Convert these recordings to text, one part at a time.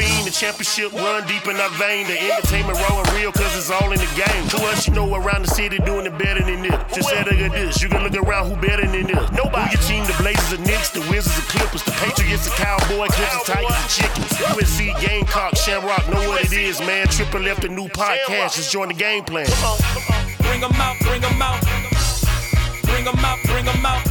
Fiend, the championship run deep in our vein. The entertainment rolling real cause it's all in the game. Who else you know around the city doing it better than this? Just say look at this, you can look around who better than this. Nobody. Who your team, the Blazers, the Knicks, the Wizards, the Clippers, the Patriots, the Cowboy, Clippers, Tigers, the Chickens. USC, Gamecock, Shamrock, know what it is, man. Triple left a new podcast, just join the game plan. Bring 'em out, bring 'em out. Bring 'em out, bring 'em out. Bring 'em out.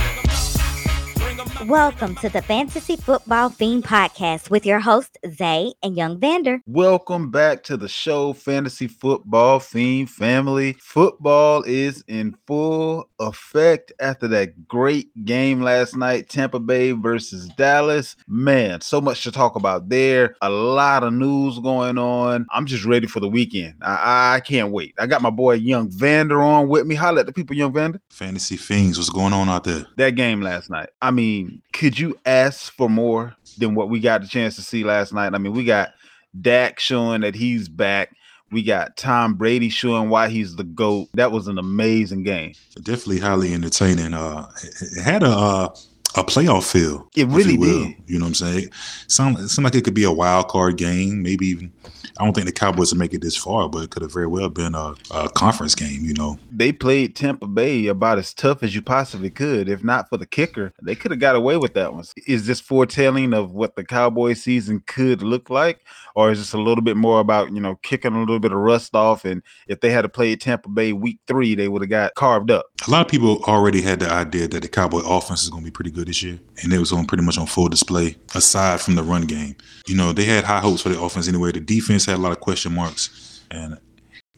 Welcome to the Fantasy Football Fiend Podcast with your host, Zay and Young Vander. Welcome back to the show, Fantasy Football Fiend Family. Football is in full effect after that great game last night, Tampa Bay versus Dallas. Man, so much to talk about there. A lot of news going on. I'm just ready for the weekend. I, I can't wait. I got my boy Young Vander on with me. Holla at the people, Young Vander. Fantasy Fiends, what's going on out there? That game last night. I mean, could you ask for more than what we got the chance to see last night? I mean, we got Dak showing that he's back. We got Tom Brady showing why he's the GOAT. That was an amazing game. Definitely highly entertaining. Uh, it, had a uh, a playoff feel. It really you will. did. You know what I'm saying? It sound, it seemed like it could be a wild card game. Maybe even. I don't think the Cowboys would make it this far, but it could have very well been a, a conference game. You know, They played Tampa Bay about as tough as you possibly could. If not for the kicker, they could have got away with that one. Is this foretelling of what the Cowboy season could look like? Or is this a little bit more about, you know, kicking a little bit of rust off? And if they had to play Tampa Bay week three, they would have got carved up. a lot of people already had the idea that the Cowboy offense is going to be pretty good this year, and it was on pretty much on full display. Aside from the run game, you know, they had high hopes for the offense anyway. The defense had a lot of question marks, and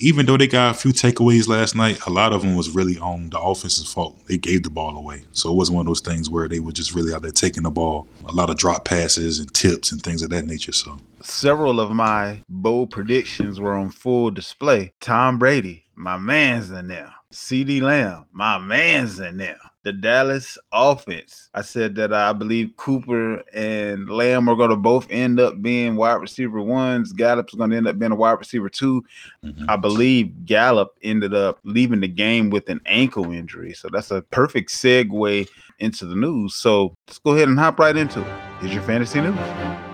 even though they got a few takeaways last night, a lot of them was really on the offense's fault. They gave the ball away, so it wasn't one of those things where they were just really out there taking the ball. A lot of drop passes and tips and things of that nature. So Several of my bold predictions were on full display. Tom Brady, my man's in there. CeeDee Lamb, my man's in there. The Dallas offense. I said that I believe Cooper and Lamb are going to both end up being wide receiver ones. Gallup's going to end up being a wide receiver two. mhm. I believe Gallup ended up leaving the game with an ankle injury. So that's a perfect segue into the news. So let's go ahead and hop right into it. Here's your fantasy news.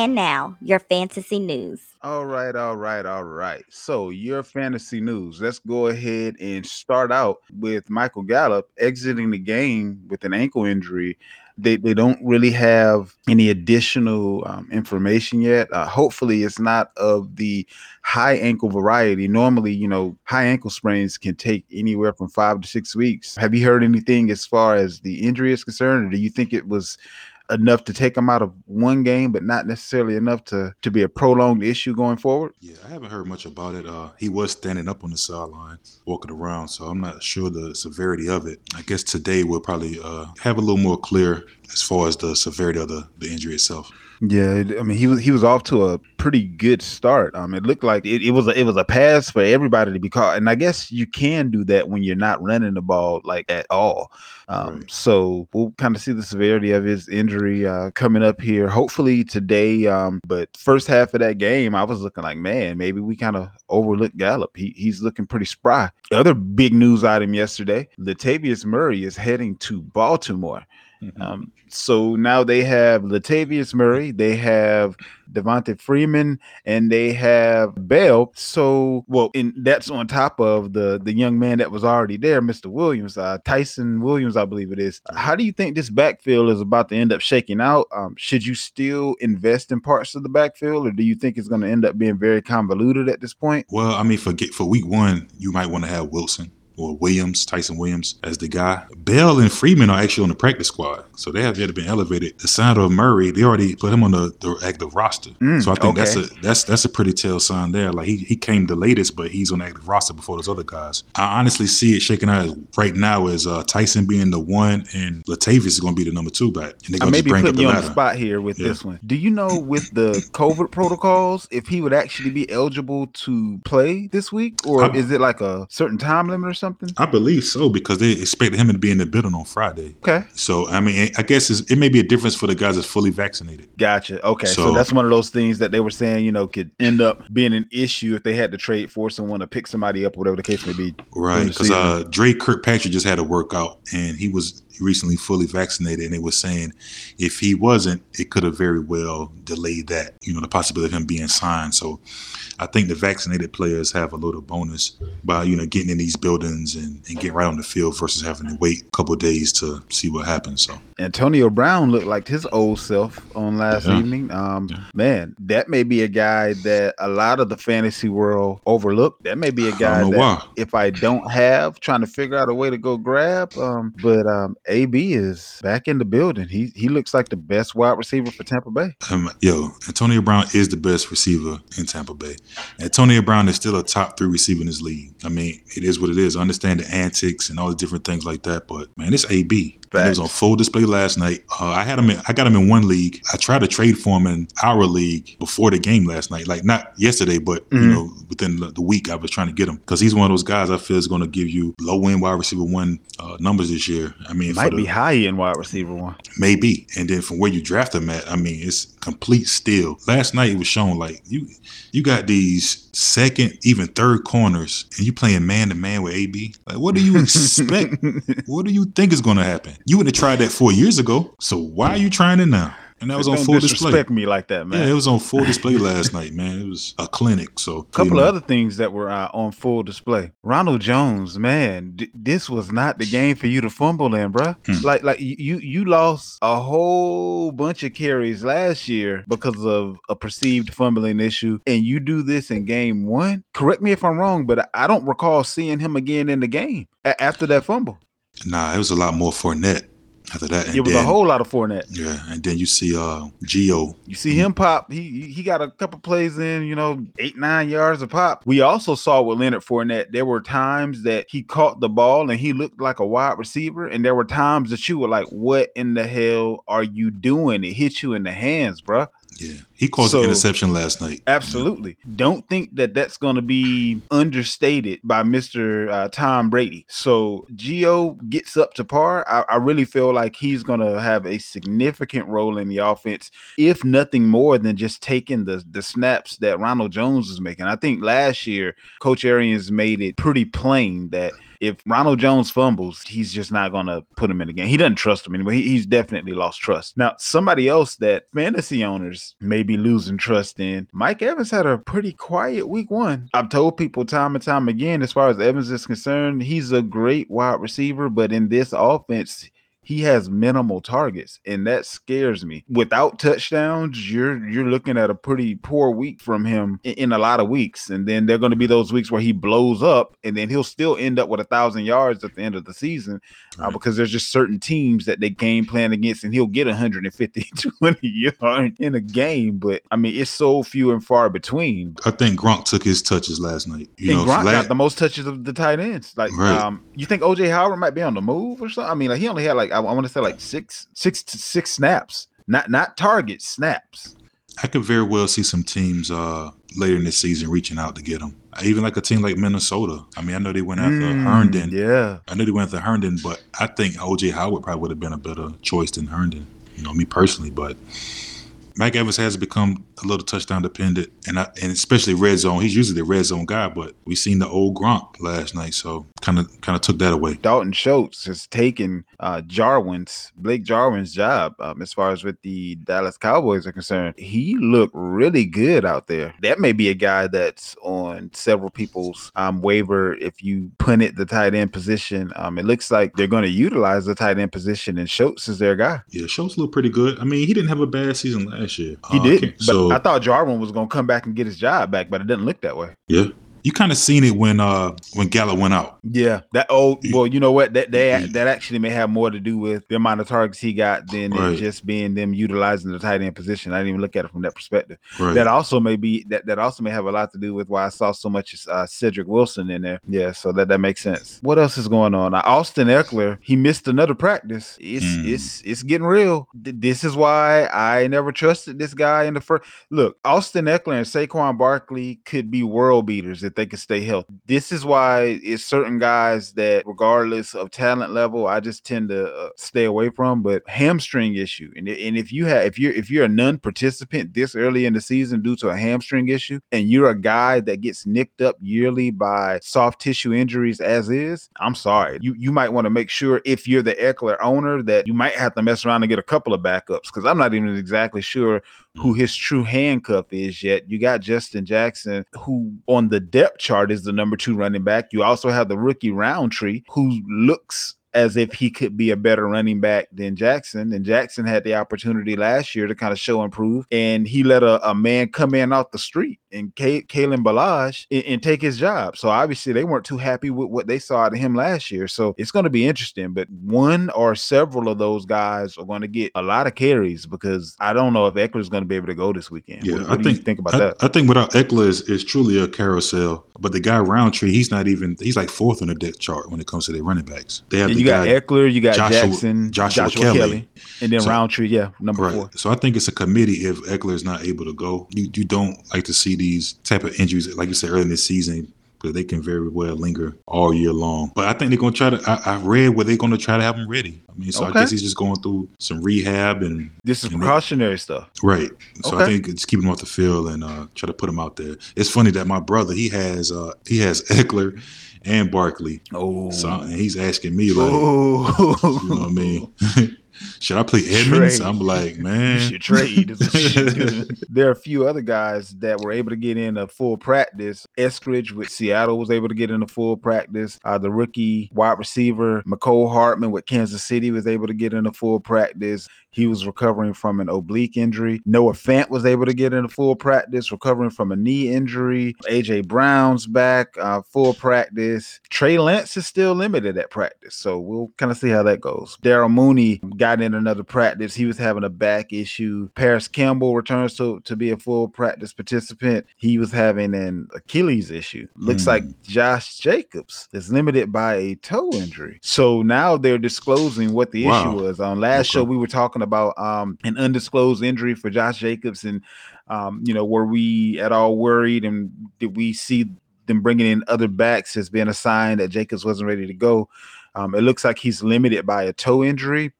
And now, your fantasy news. All right, all right, all right. So your fantasy news. Let's go ahead and start out with Michael Gallup exiting the game with an ankle injury. They, they don't really have any additional um, information yet. Uh, hopefully, it's not of the high ankle variety. Normally, you know, high ankle sprains can take anywhere from five to six weeks. Have you heard anything as far as the injury is concerned, or do you think it was enough to take him out of one game, but not necessarily enough to to be a prolonged issue going forward. Yeah, I haven't heard much about it. Uh, he was standing up on the sideline, walking around, so I'm not sure the severity of it. I guess today we'll probably uh, have a little more clear as far as the severity of the, the injury itself. Yeah, I mean he was he was off to a pretty good start. Um, it looked like it, it was a, it was a pass for everybody to be caught, and I guess you can do that when you're not running the ball like at all. Um, Right. so we'll kind of see the severity of his injury uh, coming up here, hopefully today. Um, but first half of that game, I was looking like, man, maybe we kind of overlooked Gallup. He he's looking pretty spry. The Other big news item yesterday: Latavius Murray is heading to Baltimore. Um, so now they have Latavius Murray, they have Devonta Freeman, and they have Bell. So, well, and that's on top of the the young man that was already there, Mr. Williams, uh, Ty'Son Williams, I believe it is. How do you think this backfield is about to end up shaking out? Um, should you still invest in parts of the backfield, or do you think it's going to end up being very convoluted at this point? Well, I mean, for get for week one, you might want to have Wilson or Williams, Ty'Son Williams, as the guy. Bell and Freeman are actually on the practice squad, so they have yet to been elevated. The sign of Murray, they already put him on the, the active roster. Mm, so I think that's a that's that's a pretty tell sign there. Like he he came the latest, but he's on the active roster before those other guys. I honestly see it shaking out right now as uh, Ty'Son being the one and Latavius is going to be the number two back, and they're I going to be bring up putting the you on the spot here with Yeah. this one. Do you know with the COVID protocols if he would actually be eligible to play this week, or I'm- is it like a certain time limit or something? Something? I believe so because they expected him to be in the building on Friday. Okay, So I mean, I guess it's, it may be a difference for the guys that's fully vaccinated. gotcha. Okay, so, So- that's one of those things that they were saying, you know, could end up being an issue if they had to trade for someone to pick somebody up, whatever the case may be. Right, because season. uh, Dre Kirkpatrick just had a workout and he was recently fully vaccinated, and it was saying if he wasn't, it could have very well delayed that, you know, the possibility of him being signed. So I think the vaccinated players have a little bonus by you know getting in these buildings and, and getting right on the field versus having to wait a couple of days to see what happens. So Antonio Brown looked like his old self on last Yeah. evening. Um, Yeah. man, that may be a guy that a lot of the fantasy world overlooked. That may be a guy don't know that why. if I don't have, trying to figure out a way to go grab. Um, but um, AB is back in the building. He he looks like the best wide receiver for Tampa Bay. Um, yo, Antonio Brown is the best receiver in Tampa Bay. Antonio Brown is still a top three receiver in this league. I mean, it is what it is. I understand the antics and all the different things like that, but man, it's AB. It was on full display last night. Uh, I had him. In, I got him in one league. I tried to trade for him in our league before the game last night. Like not yesterday, but you Mhm. know, within the, the week, I was trying to get him because he's one of those guys I feel is going to give you low end wide receiver one uh, numbers this year. I mean, Might the- be high end wide receiver one. Maybe. And then from where you draft them at, I mean, it's complete steal. Last night it was shown like you you got these second, even third corners, and you playing man to man with AB. Like, what do you expect? what do you think is gonna happen? You would have tried that four years ago. So why are you trying it now? And that was on full display. me like that, man. Yeah, it was on full display last night, man. It was a clinic. So A couple of other things that were uh, on full display. Ronald Jones, man, d- this was not the game for you to fumble in, bruh. Hmm. Like, like you you lost a whole bunch of carries last year because of a perceived fumbling issue, and you do this in game one. Correct me if I'm wrong, but I- I don't recall seeing him again in the game a- after that fumble. Nah, it was a lot more Fournette after that. And it was then, a whole lot of Fournette. Yeah, and then you see uh Gio You see him pop. He he- got a couple plays in, you know, eight nine yards of pop. We also saw with Leonard Fournette. There were times that he caught the ball and he looked like a wide receiver, and there were times that you were like, "What in the hell are you doing?" It hit you in the hands, bruh. Yeah, he caused So- an interception last night. Absolutely. Don't think that that's going to be understated by Mr. Uh, Tom Brady. So Gio gets up to par. I, I really feel like he's going to have a significant role in the offense, if nothing more than just taking the, the snaps that Ronald Jones is making. I think last year, Coach Arians made it pretty plain that if Ronald Jones fumbles, he's just not going to put him in the game. He doesn't trust him anymore. He, he's definitely lost trust. Now, somebody else that fantasy owners may be losing trust in, Mike Evans had a pretty quiet week one. I've told people time and time again, as far as Evans is concerned, he's a great wide receiver, but in this offense, he has minimal targets and that scares me without touchdowns you're you're looking at a pretty poor week from him in, in a lot of weeks and then there are going to be those weeks where he blows up and then he'll still end up with a thousand yards at the end of the season uh, Right. because there's just certain teams that they game plan against and he'll get 150 20 yards in a game but i mean it's so few and far between I think Gronk took his touches last night. You and know, Gronk la- got the most touches of the tight ends. Like, Right. um, you think OJ Howard might be on the move or something? I mean, like he only had like I, want to say like six, six, to six snaps, not not targets, snaps. I could very well see some teams uh, later in the season reaching out to get him. Even like a team like Minnesota. I mean, I know they went after Mm, Herndon. Yeah, I know they went after Herndon, but I think OJ Howard probably would have been a better choice than Herndon. You know, me personally, but Mike Evans has become a little touchdown dependent, and I, and especially red zone. He's usually the red zone guy, but we seen the old Gronk last night, so kind of kind of took that away. Dalton Schultz has taken uh, Jarwin's Blake Jarwin's job um, as far as with the Dallas Cowboys are concerned. He looked really good out there. That may be a guy that's on several people's um, waiver if you punted the tight end position. Um, it looks like they're going to utilize the tight end position, and Schultz is their guy. Yeah, Schultz looked pretty good. I mean, he didn't have a bad season last year. He Uh, did, but So I thought Jarwin was going to come back and get his job back, but it didn't look that way. yeah, you kind of seen it when uh when Gallup went out. Yeah, that oh well, you know what? That they that actually may have more to do with the amount of targets he got than Right. just being them utilizing the tight end position. I didn't even look at it from that perspective. Right. That also may be that that also may have a lot to do with why I saw so much uh, Cedric Wilson in there. Yeah, so that that makes sense. What else is going on? Uh, Austin Ekeler he missed another practice. It's Mm. it's it's getting real. This is why I never trusted this guy in the first. Look, Austin Ekeler and Saquon Barkley could be world beaters. That they can stay healthy. This is why it's certain guys that, regardless of talent level, I just tend to uh, stay away from. But hamstring issue, and, and if you have if you're if you're a non-participant this early in the season due to a hamstring issue, and you're a guy that gets nicked up yearly by soft tissue injuries as is, I'm sorry. You you might want to make sure if you're the Ekeler owner that you might have to mess around and get a couple of backups because I'm not even exactly sure who mm. his true handcuff is yet. You got Justin Jackson, who on the depth chart is the number two running back. You also have the rookie Rountree, who looks as if he could be a better running back than Jackson. And Jackson had the opportunity last year to kind of show and prove, and he let a, a man come in off the street and K- Kalen and, and, take his job. So obviously they weren't too happy with what they saw out of him last year. So it's going to be interesting. But one or several of those guys are going to get a lot of carries because I don't know if Ekeler is going to be able to go this weekend. Yeah, what, what I think, think about I, that? I think without Ekeler is, is truly a carousel. But the guy Rountree, he's not even he's like fourth on the depth chart when it comes to their running backs. They have you got guy, Ekeler, you got Joshua- Jackson, Joshua Joshua, Kelley. Kelley. and then So- Rountree, yeah, number Right. four. So I think it's a committee if Ekeler is not able to go. You you don't like to see these type of injuries, like you said earlier in this season, because they can very well linger all year long. But I think they're gonna try to. I, I read where they're gonna try to have him ready. I mean, so Okay. I guess he's just going through some rehab and This is precautionary stuff. right. So I think it's keeping him off the field and uh, try to put him out there. It's funny that my brother he has uh, he has Ekeler and Barkley. Oh, So and he's asking me like, oh. you know what I mean? Should I play Edmonds? Trade. I'm like, man. should trade. you should do. there are a few other guys that were able to get in a full practice. Eskridge with Seattle was able to get in a full practice. Uh, the rookie wide receiver Mecole Hardman with Kansas City was able to get in a full practice. He was recovering from an oblique injury. Noah Fant was able to get into full practice, recovering from a knee injury. AJ Brown's back, uh, full practice. Trey Lance is still limited at practice, so we'll kind of see how that goes. Darnell Mooney got in another practice. He was having a back issue. Parris Campbell returns to, to be a full practice participant. He was having an Achilles issue. Looks Mm. like Josh Jacobs is limited by a toe injury. So now they're disclosing what the Wow. issue was. On last Okay. show, we were talking about um, an undisclosed injury for Josh Jacobs, and um, you know, were we at all worried, and did we see them bringing in other backs as being a sign that Jacobs wasn't ready to go? Um, it looks like he's limited by a toe injury.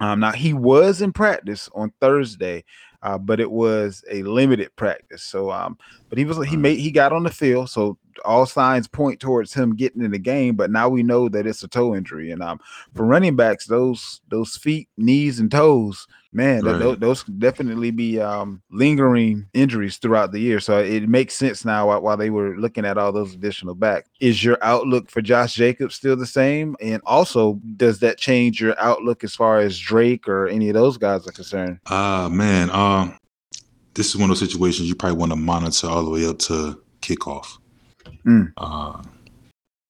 Um, now he was in practice on Thursday, uh, but it was a limited practice. So, um, but he was he made he got on the field. So all signs point towards him getting in the game. But now we know that it's a toe injury, and um, for running backs, those those feet, knees, and toes, man, th- Right. tho- those definitely be um lingering injuries throughout the year. So it makes sense now while, while they were looking at all those additional backs. Is your outlook for Josh Jacobs still the same? And also, does that change your outlook as far as Drake or any of those guys are concerned? Ah man, um, this is one of those situations you probably want to monitor all the way up to kickoff. Mm. Uh,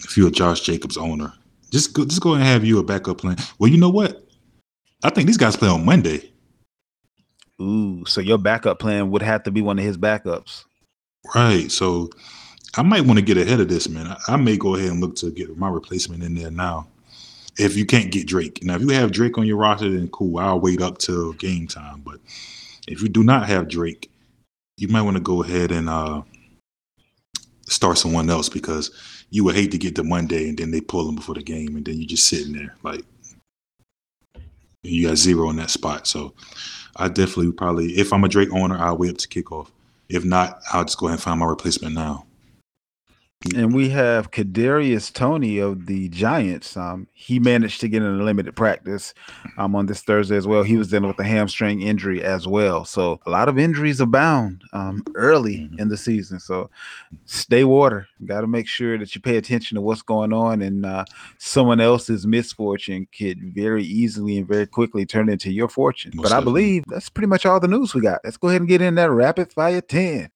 if you're a Josh Jacobs owner, just go, just go and have you a backup plan. Well, you know what? I think these guys play on Monday, Ooh, so your backup plan would have to be one of his backups. right? So I might want to get ahead of this, man. I, I may go ahead and look to get my replacement in there now. If you can't get Drake, now if you have Drake on your roster, then cool. I'll wait up till game time. But if you do not have Drake, you might want to go ahead and uh, start someone else because you would hate to get to Monday and then they pull them before the game and then you're just sitting there like you got zero in that spot. So I definitely probably, if I'm a Drake owner, I'll wait up to kickoff. If not, I'll just go ahead and find my replacement now. And we have Kadarius Toney of the Giants. Um, he managed to get in a limited practice um, on this Thursday as well. He was dealing with a hamstring injury as well. So a lot of injuries abound um, early Mhm. in the season. So stay water. Got to make sure that you pay attention to what's going on. And uh, someone else's misfortune could very easily and very quickly turn into your fortune. Most but I believe that's pretty much all the news we got. Let's go ahead and get in that rapid fire 10.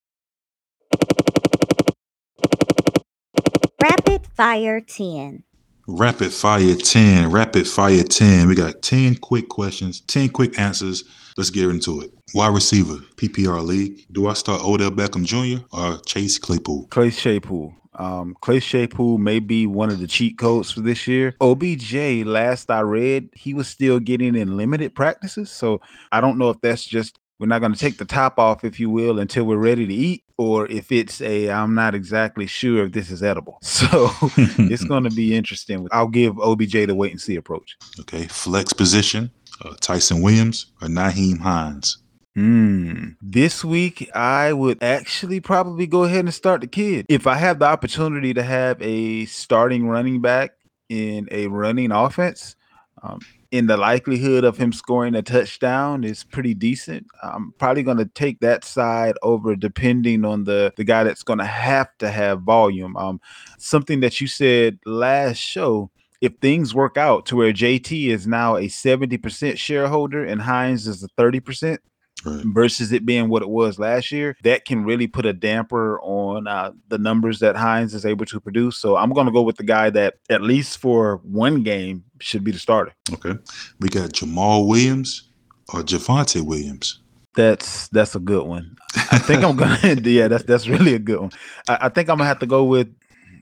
Rapid Fire 10. Rapid fire 10, rapid fire 10. We got 10 quick questions, 10 quick answers. Let's get into it. Wide receiver, PPR league. Do I start Odell Beckham Jr. or Chase Claypool? Clay Claypool. Um, Clay Shaypool may be one of the cheat codes for this year. OBJ, last I read, he was still getting in limited practices. So I don't know if that's just we're not going to take the top off, if you will, until we're ready to eat, or if it's a I'm not exactly sure if this is edible. So it's going to be interesting. I'll give OBJ the wait and see approach. Okay, flex position: uh, Ty'Son Williams or Nyheim Hines. Hmm. This week, I would actually probably go ahead and start the kid. If I have the opportunity to have a starting running back in a running offense, um, in the likelihood of him scoring a touchdown is pretty decent. I'm probably going to take that side over, depending on the the guy that's going to have to have volume. Um, something that you said last show. If things work out to where JT is now a 70% shareholder and Hines is a 30%, Right. versus it being what it was last year, that can really put a damper on uh, the numbers that Hines is able to produce. So I'm going to go with the guy that, at least for one game, should be the starter. Okay. We got Jamaal Williams or Javonte Williams. That's that's a good one. I think I'm gonna yeah, that's that's really a good one. I, I think I'm gonna have to go with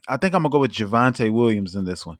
I think I'm gonna go with Javonte Williams in this one.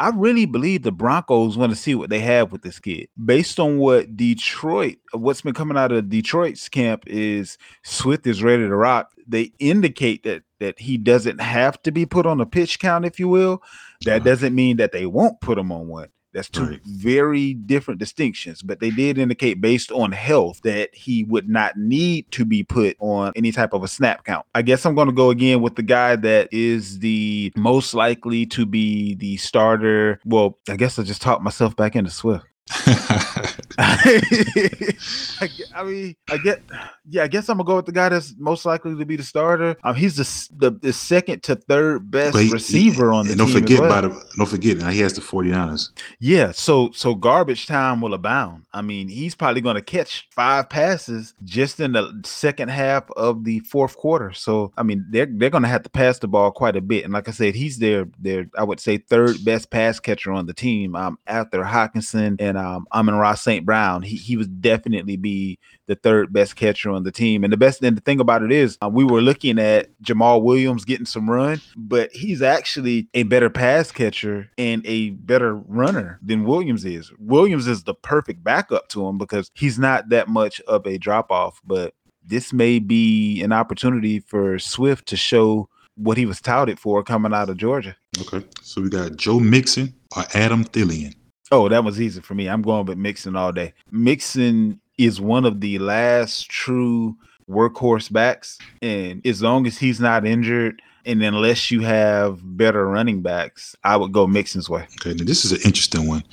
I really believe the Broncos want to see what they have with this kid. Based on what Detroit, what's been coming out of Detroit's camp is Swift is ready to rock. They indicate that that he doesn't have to be put on a pitch count, if you will. That uh-huh. doesn't mean that they won't put him on one. That's two right. very different distinctions, but they did indicate based on health that he would not need to be put on any type of a snap count. I guess I'm going to go again with the guy that is the most likely to be the starter. Well, I guess I just talked myself back into Swift. I, I, mean, I get, yeah, I guess I'm gonna go with the guy that's most likely to be the starter. Um, he's the the, the second to third best he, receiver on the don't team. Forget well. about it, don't forget, now he has the 49ers. Yeah, so so garbage time will abound. I mean, he's probably gonna catch five passes just in the second half of the fourth quarter. So I mean, they're they're gonna have to pass the ball quite a bit. And like I said, he's their their I would say third best pass catcher on the team. Um, after Hockenson and um, Amon-Ra St. Brown, he, he would definitely be the third best catcher on the team. And the best and the thing about it is, uh, we were looking at Jamaal Williams getting some run, but he's actually a better pass catcher and a better runner than Williams is. Williams is the perfect backup to him because he's not that much of a drop off, but this may be an opportunity for Swift to show what he was touted for coming out of Georgia. Okay. So we got Joe Mixon or Adam Thielen. Oh, that was easy for me. I'm going with Mixon all day. Mixon is one of the last true workhorse backs. And as long as he's not injured, and unless you have better running backs, I would go Mixon's way. Okay, now this is an interesting one.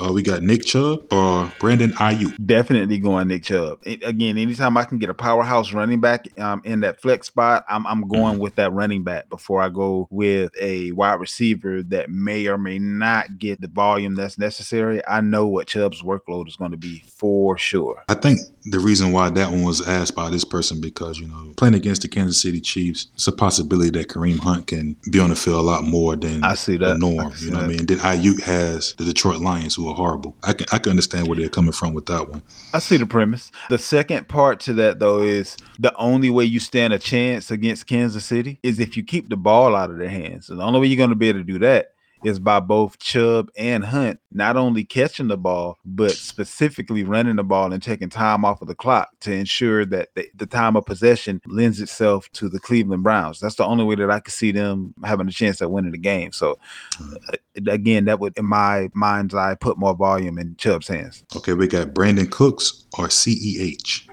Uh, we got Nick Chubb or Brandon Aiyuk. Definitely going Nick Chubb. It, again, anytime I can get a powerhouse running back um, in that flex spot, I'm, I'm going mm-hmm. with that running back before I go with a wide receiver that may or may not get the volume that's necessary. I know what Chubb's workload is going to be for sure. I think the reason why that one was asked by this person because you know playing against the Kansas City Chiefs, it's a possibility that Kareem Hunt can be on the field a lot more than I see that norm. You know that. what I mean? Then Aiyuk has the Detroit Lions, who are horrible. I can I can understand where they're coming from with that one. I see the premise. The second part to that though is the only way you stand a chance against Kansas City is if you keep the ball out of their hands. So the only way you're going to be able to do that is by both Chubb and Hunt not only catching the ball, but specifically running the ball and taking time off of the clock to ensure that the, the time of possession lends itself to the Cleveland Browns. That's the only way that I could see them having a chance at winning the game. So, uh, again, that would, in my mind's eye, put more volume in Chubb's hands. Okay, we got Brandin Cooks or CEH.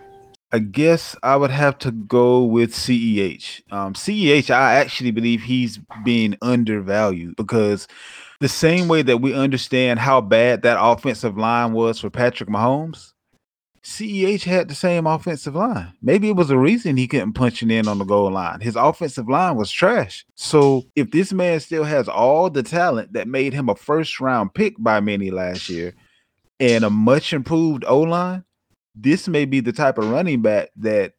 I guess I would have to go with CEH. Um, CEH, I actually believe he's being undervalued because the same way that we understand how bad that offensive line was for Patrick Mahomes, CEH had the same offensive line. Maybe it was a reason he couldn't punch it in on the goal line. His offensive line was trash. So if this man still has all the talent that made him a first round pick by many last year and a much improved O line, this may be the type of running back that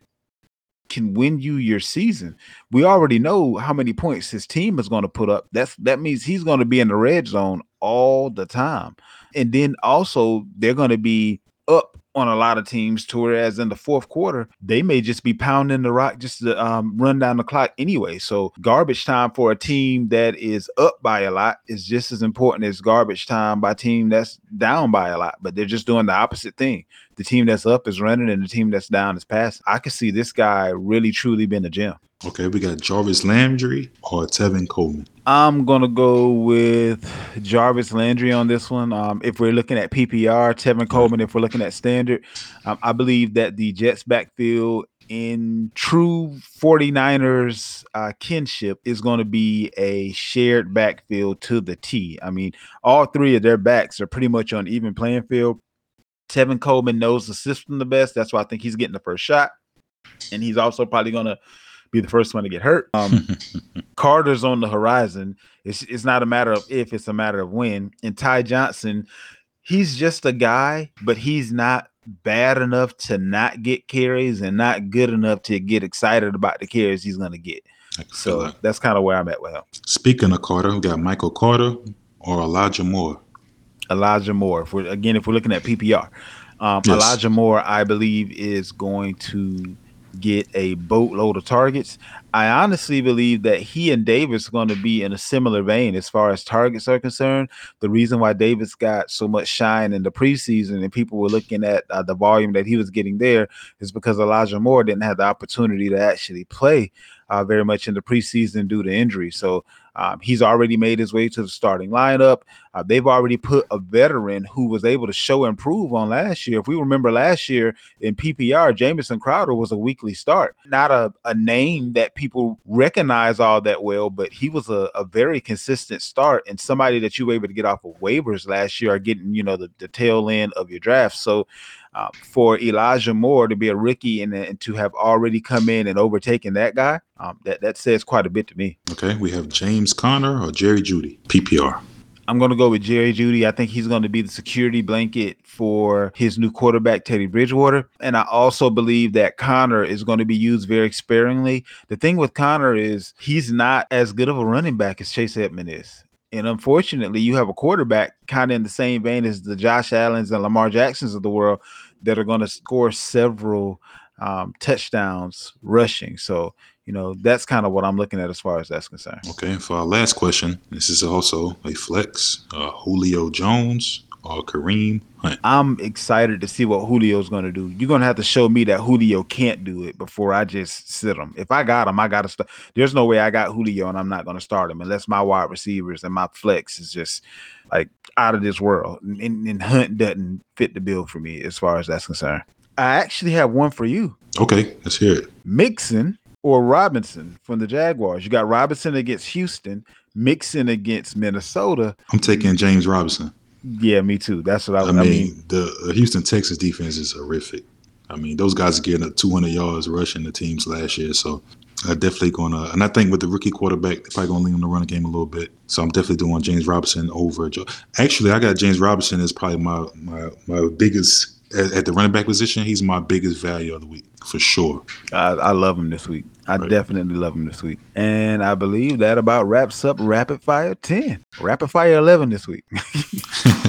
can win you your season. We already know how many points his team is going to put up. That's that means he's going to be in the red zone all the time. And then also they're going to be up on a lot of teams to whereas in the fourth quarter they may just be pounding the rock just to um, run down the clock anyway so garbage time for a team that is up by a lot is just as important as garbage time by team that's down by a lot but they're just doing the opposite thing the team that's up is running and the team that's down is passing i could see this guy really truly being a gem Okay, we got Jarvis Landry or Tevin Coleman. I'm gonna go with Jarvis Landry on this one. Um, if we're looking at PPR, Tevin Coleman. If we're looking at standard, um, I believe that the Jets backfield in true 49ers uh, kinship is going to be a shared backfield to the T. I mean, all three of their backs are pretty much on even playing field. Tevin Coleman knows the system the best. That's why I think he's getting the first shot. And he's also probably going to be the first one to get hurt. Um, Carter's on the horizon. It's, it's not a matter of if, it's a matter of when. And Ty Johnson, he's just a guy, but he's not bad enough to not get carries and not good enough to get excited about the carries he's going to get. So that. that's kind of where I'm at with him. Speaking of Carter, we got Michael Carter or Elijah Moore. Elijah Moore. If we're, again, if we're looking at PPR, um, yes. Elijah Moore, I believe, is going to get a boatload of targets. I honestly believe that he and Davis are going to be in a similar vein as far as targets are concerned. The reason why Davis got so much shine in the preseason and people were looking at uh, the volume that he was getting there is because Elijah Moore didn't have the opportunity to actually play uh, very much in the preseason due to injury. So um, he's already made his way to the starting lineup. Uh, they've already put a veteran who was able to show and prove on last year. If we remember last year in PPR, Jamison Crowder was a weekly start. Not a, a name that people recognize all that well, but he was a, a very consistent start and somebody that you were able to get off of waivers last year are getting, you know, the, the tail end of your draft. So uh, for Elijah Moore to be a rookie and, and, to have already come in and overtaken that guy, um, that that says quite a bit to me. Okay, we have James Conner or Jerry Jeudy PPR. I'm going to go with Jerry Jeudy. I think he's going to be the security blanket for his new quarterback, Teddy Bridgewater. And I also believe that Conner is going to be used very sparingly. The thing with Conner is he's not as good of a running back as Chase Edmond is. And unfortunately, you have a quarterback kind of in the same vein as the Josh Allens and Lamar Jacksons of the world that are going to score several um, touchdowns rushing. So, you know, that's kind of what I'm looking at as far as that's concerned. Okay. For our last question, this is also a flex uh, Julio Jones or Kareem Hunt. I'm excited to see what Julio's going to do. You're going to have to show me that Julio can't do it before I just sit him. If I got him, I got to start. There's no way I got Julio and I'm not going to start him unless my wide receivers and my flex is just like out of this world. And, and Hunt doesn't fit the bill for me as far as that's concerned. I actually have one for you. Okay, let's hear it. Mixon or Robinson from the Jaguars. You got Robinson against Houston, Mixon against Minnesota. I'm taking James Robinson. Yeah, me too. That's what I, I, mean, I mean. The Houston Texas defense is horrific. I mean, those guys are getting up 200 yards rushing the teams last year. So I definitely going to, and I think with the rookie quarterback, they're probably going to lean on the running game a little bit. So I'm definitely doing James Robinson over Joe. Actually, I got James Robinson as probably my my my biggest at, at, the running back position. He's my biggest value of the week for sure. I, I love him this week. I right. definitely love him this week. And I believe that about wraps up Rapid Fire 10, Rapid Fire 11 this week.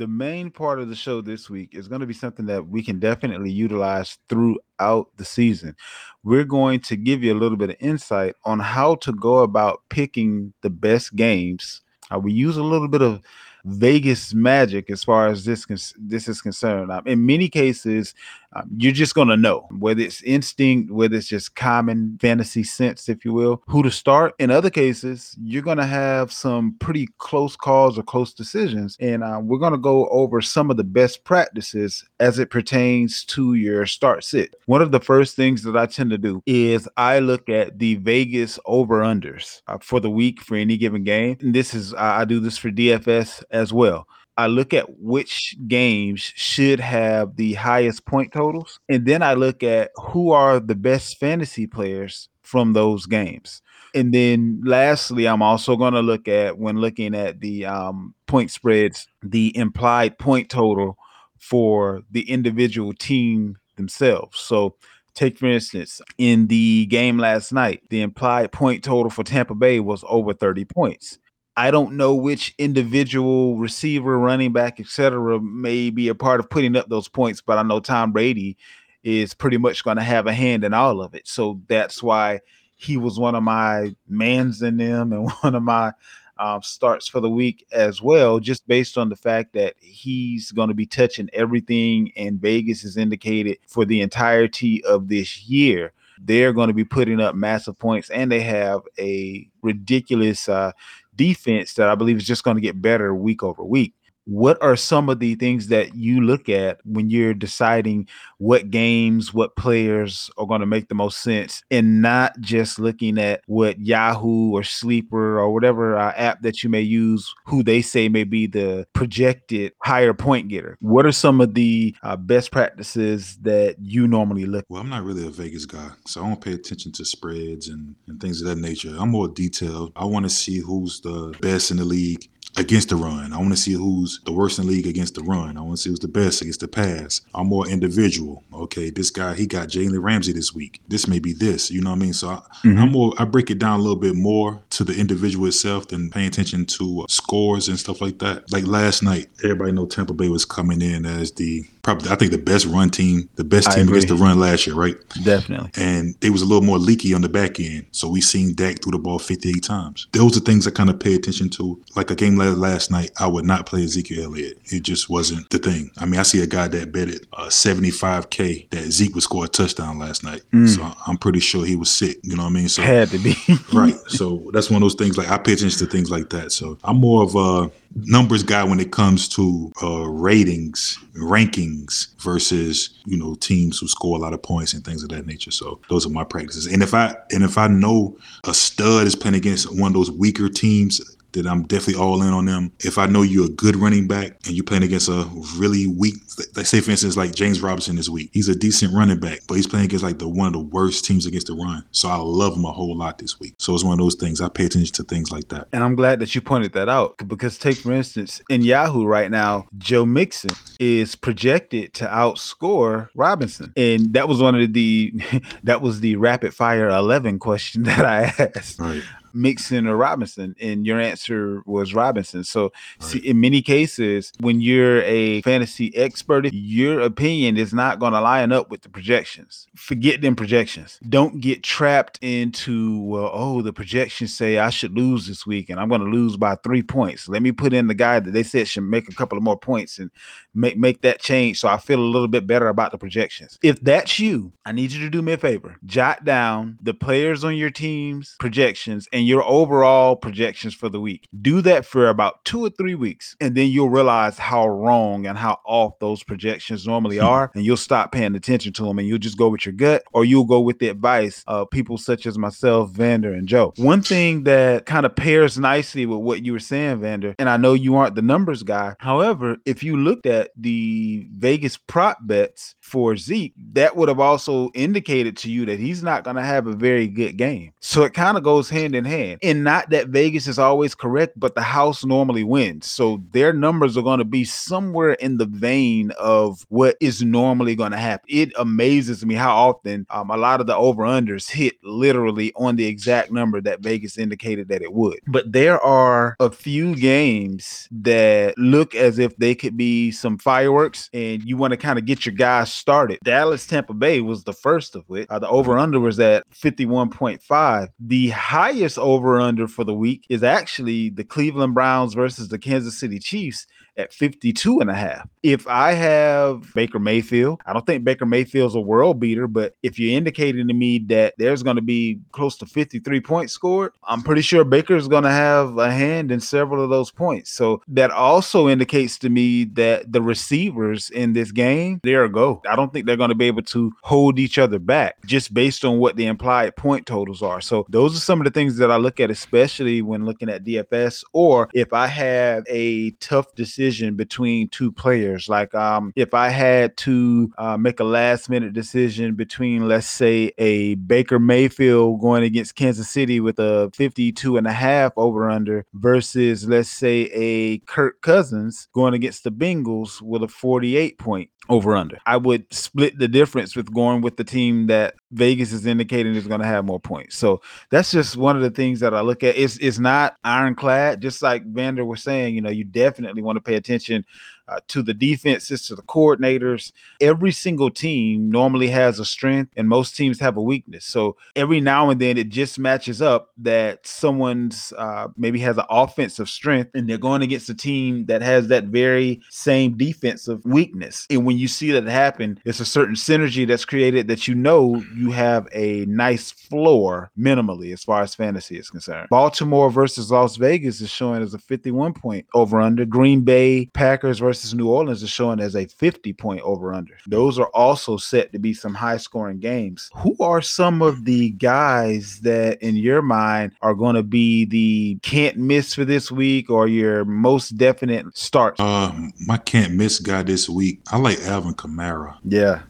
the main part of the show this week is going to be something that we can definitely utilize throughout the season. We're going to give you a little bit of insight on how to go about picking the best games. Uh, we use a little bit of Vegas magic as far as this this is concerned. In many cases, um, you're just going to know whether it's instinct, whether it's just common fantasy sense, if you will, who to start. In other cases, you're going to have some pretty close calls or close decisions. And uh, we're going to go over some of the best practices as it pertains to your start sit. One of the first things that I tend to do is I look at the Vegas over unders uh, for the week for any given game. And this is, I do this for DFS as well. I look at which games should have the highest point totals, and then I look at who are the best fantasy players from those games. And then lastly, I'm also going to look at when looking at the um, point spreads, the implied point total for the individual team themselves. So take for instance, in the game last night, the implied point total for Tampa Bay was over 30 points. I don't know which individual receiver, running back, etc., may be a part of putting up those points, but I know Tom Brady is pretty much going to have a hand in all of it. So that's why he was one of my mans in them and one of my um, starts for the week as well, just based on the fact that he's going to be touching everything, and Vegas is indicated for the entirety of this year. They're going to be putting up massive points, and they have a ridiculous uh, defense that I believe is just going to get better week over week what are some of the things that you look at when you're deciding what games, what players are going to make the most sense, and not just looking at what Yahoo or Sleeper or whatever uh, app that you may use, who they say may be the projected higher point getter? What are some of the uh, best practices that you normally look? Well, I'm not really a Vegas guy, so I don't pay attention to spreads and, and things of that nature. I'm more detailed. I want to see who's the best in the league against the run. I want to see who's the worst in the league against the run. I want to see who's the best against the pass. I'm more individual. Okay, this guy he got Jalen Ramsey this week. This may be this. You know what I mean? So I, mm-hmm. I'm more. I break it down a little bit more to the individual itself than paying attention to uh, scores and stuff like that. Like last night, everybody know Tampa Bay was coming in as the probably I think the best run team, the best team against the run last year, right? Definitely. And it was a little more leaky on the back end. So we seen Dak threw the ball 58 times. Those are things I kind of pay attention to. Like a game last night, I would not play Ezekiel Elliott. It just wasn't the thing. I mean, I see a guy that betted uh, 75K that Zeke would score a touchdown last night. Mm. So I'm pretty sure he was sick. You know what I mean? So had to be. right. So that's one of those things like I pay attention to things like that. So I'm more of a numbers guy when it comes to uh, ratings, rankings versus you know teams who score a lot of points and things of that nature. So those are my practices. And if I and if I know a stud is playing against one of those weaker teams, that I'm definitely all in on them. If I know you're a good running back and you're playing against a really weak, like say for instance, like James Robinson this week, he's a decent running back, but he's playing against like the one of the worst teams against the run. So I love him a whole lot this week. So it's one of those things. I pay attention to things like that. And I'm glad that you pointed that out because take for instance in Yahoo right now, Joe Mixon is projected to outscore Robinson, and that was one of the that was the rapid fire eleven question that I asked. Right. Mixon or Robinson, and your answer was Robinson. So, right. see, in many cases, when you're a fantasy expert, your opinion is not going to line up with the projections. Forget them projections. Don't get trapped into, well, oh, the projections say I should lose this week, and I'm going to lose by three points. Let me put in the guy that they said should make a couple of more points and make make that change so I feel a little bit better about the projections. If that's you, I need you to do me a favor. Jot down the players on your team's projections and your overall projections for the week. Do that for about 2 or 3 weeks and then you'll realize how wrong and how off those projections normally hmm. are and you'll stop paying attention to them and you'll just go with your gut or you'll go with the advice of people such as myself, Vander and Joe. One thing that kind of pairs nicely with what you were saying, Vander, and I know you aren't the numbers guy. However, if you looked at the Vegas prop bets for Zeke, that would have also indicated to you that he's not going to have a very good game. So it kind of goes hand in hand. And not that Vegas is always correct, but the house normally wins. So their numbers are going to be somewhere in the vein of what is normally going to happen. It amazes me how often um, a lot of the over unders hit literally on the exact number that Vegas indicated that it would. But there are a few games that look as if they could be some fireworks and you want to kind of get your guys started. Dallas Tampa Bay was the first of which. Uh, the over under was at 51.5. The highest over under for the week is actually the Cleveland Browns versus the Kansas City Chiefs at 52 and a half. If I have Baker Mayfield, I don't think Baker Mayfield's a world beater, but if you're indicating to me that there's going to be close to 53 points scored, I'm pretty sure Baker's going to have a hand in several of those points. So that also indicates to me that the receivers in this game, they're a go. I don't think they're going to be able to hold each other back just based on what the implied point totals are. So those are some of the things that I look at, especially when looking at DFS or if I have a tough decision decision between two players. Like um, if I had to uh, make a last minute decision between, let's say, a Baker Mayfield going against Kansas City with a 52 and a half over under versus, let's say, a Kirk Cousins going against the Bengals with a 48 point over under. I would split the difference with going with the team that Vegas is indicating is going to have more points. So that's just one of the things that I look at. It's it's not ironclad, just like Vander was saying. You know, you definitely want to pay attention uh, to the defenses, to the coordinators. Every single team normally has a strength, and most teams have a weakness. So every now and then it just matches up that someone's uh, maybe has an offensive strength, and they're going against a team that has that very same defensive weakness. And when you see that happen, it's a certain synergy that's created that you know you have a nice floor minimally as far as fantasy is concerned. Baltimore versus Las Vegas is showing as a 51 point over under. Green Bay Packers versus versus New Orleans is showing as a 50 point over under. Those are also set to be some high scoring games. Who are some of the guys that, in your mind, are going to be the can't miss for this week or your most definite start? Um, my can't miss guy this week. I like Alvin Kamara. Yeah.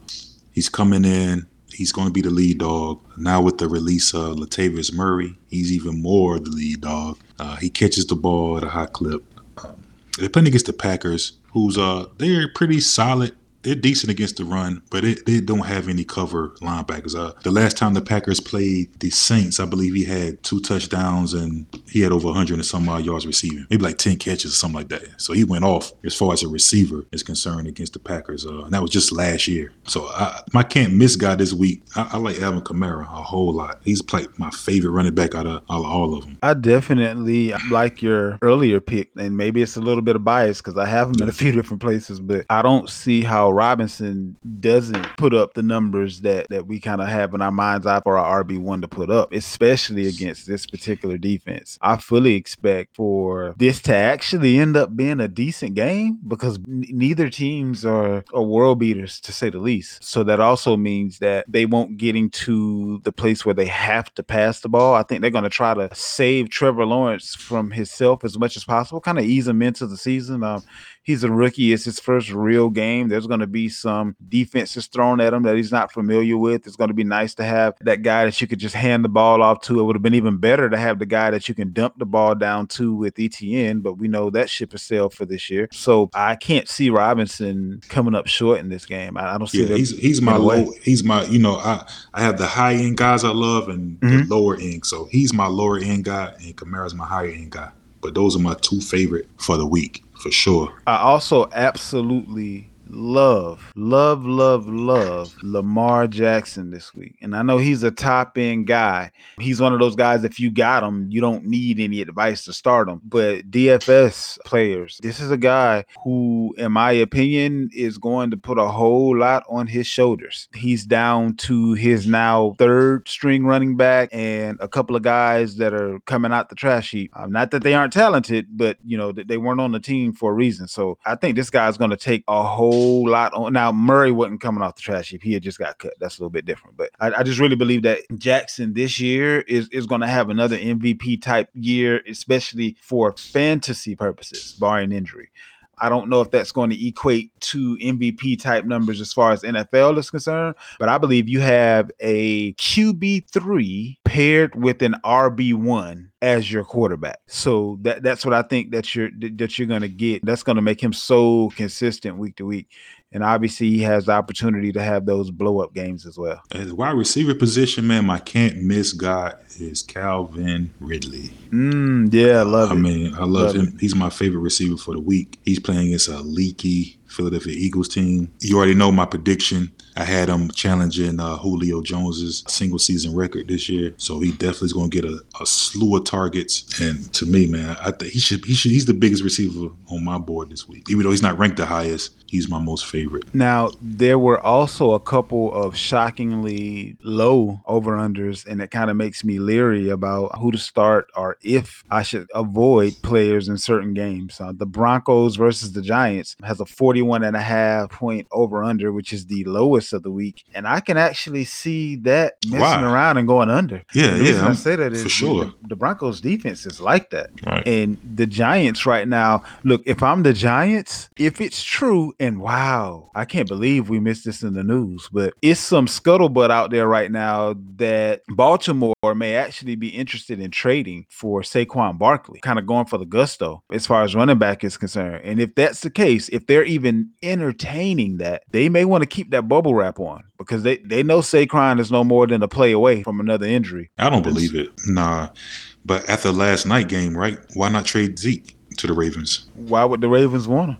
He's coming in. He's going to be the lead dog. Now with the release of Latavius Murray, he's even more the lead dog. Uh, he catches the ball at a high clip. Um, they're playing against the Packers who's uh they're pretty solid they're decent against the run, but it, they don't have any cover linebackers. Uh, the last time the Packers played the Saints, I believe he had two touchdowns and he had over 100 and some odd yards receiving, maybe like 10 catches or something like that. So he went off as far as a receiver is concerned against the Packers, uh, and that was just last year. So I, my can't miss guy this week. I, I like Alvin Kamara a whole lot. He's like my favorite running back out of, out of all of them. I definitely like your earlier pick, and maybe it's a little bit of bias because I have him in a few different places, but I don't see how Robinson doesn't put up the numbers that that we kind of have in our mind's eye for our RB one to put up, especially against this particular defense. I fully expect for this to actually end up being a decent game because n- neither teams are, are world beaters to say the least. So that also means that they won't get into the place where they have to pass the ball. I think they're going to try to save Trevor Lawrence from himself as much as possible, kind of ease him into the season. Um, he's a rookie. It's his first real game. There's going to be some defenses thrown at him that he's not familiar with. It's going to be nice to have that guy that you could just hand the ball off to. It would have been even better to have the guy that you can dump the ball down to with Etienne, but we know that ship has sailed for this year. So I can't see Robinson coming up short in this game. I, I don't see. Yeah, he's he's my low. He's my you know I I have the high end guys I love and mm-hmm. the lower end. So he's my lower end guy and Kamara's my higher end guy. But those are my two favorite for the week for sure. I also absolutely love, love, love, love Lamar Jackson this week. And I know he's a top end guy. He's one of those guys, if you got him, you don't need any advice to start him. But DFS players, this is a guy who, in my opinion, is going to put a whole lot on his shoulders. He's down to his now third string running back and a couple of guys that are coming out the trash heap. Um, not that they aren't talented, but, you know, they weren't on the team for a reason. So I think this guy's going to take a whole whole lot on. Now Murray wasn't coming off the trash heap; he had just got cut. That's a little bit different. But I, I just really believe that Jackson this year is is going to have another MVP type year, especially for fantasy purposes, barring injury. I don't know if that's going to equate to MVP type numbers as far as NFL is concerned, but I believe you have a QB3 paired with an RB1 as your quarterback. So that that's what I think that you're that you're going to get. That's going to make him so consistent week to week. And obviously, he has the opportunity to have those blow up games as well. As wide receiver position, man, my can't miss guy is Calvin Ridley. Mm, yeah, I love him. I it. mean, I love, love him. It. He's my favorite receiver for the week. He's playing against a leaky Philadelphia Eagles team. You already know my prediction. I had him challenging uh, Julio Jones's single season record this year, so he definitely is going to get a, a, slew of targets. And to me, man, I think he should he should he's the biggest receiver on my board this week. Even though he's not ranked the highest, he's my most favorite. Now there were also a couple of shockingly low over unders, and it kind of makes me leery about who to start or if I should avoid players in certain games. Uh, the Broncos versus the Giants has a 40 41 and a half point over under, which is the lowest of the week. And I can actually see that messing around and going under. Yeah, yeah, I say that is for sure. the, the Broncos defense is like that. Right. And the Giants right now, look, if I'm the Giants, if it's true, and wow, I can't believe we missed this in the news, but it's some scuttlebutt out there right now that Baltimore may actually be interested in trading for Saquon Barkley, kind of going for the gusto as far as running back is concerned. And if that's the case, if they're even entertaining that, they may want to keep that bubble wrap on because they, they know Saquon is no more than a play away from another injury. I don't believe it. Nah. But after last night game, right? Why not trade Zeke to the Ravens? Why would the Ravens want him?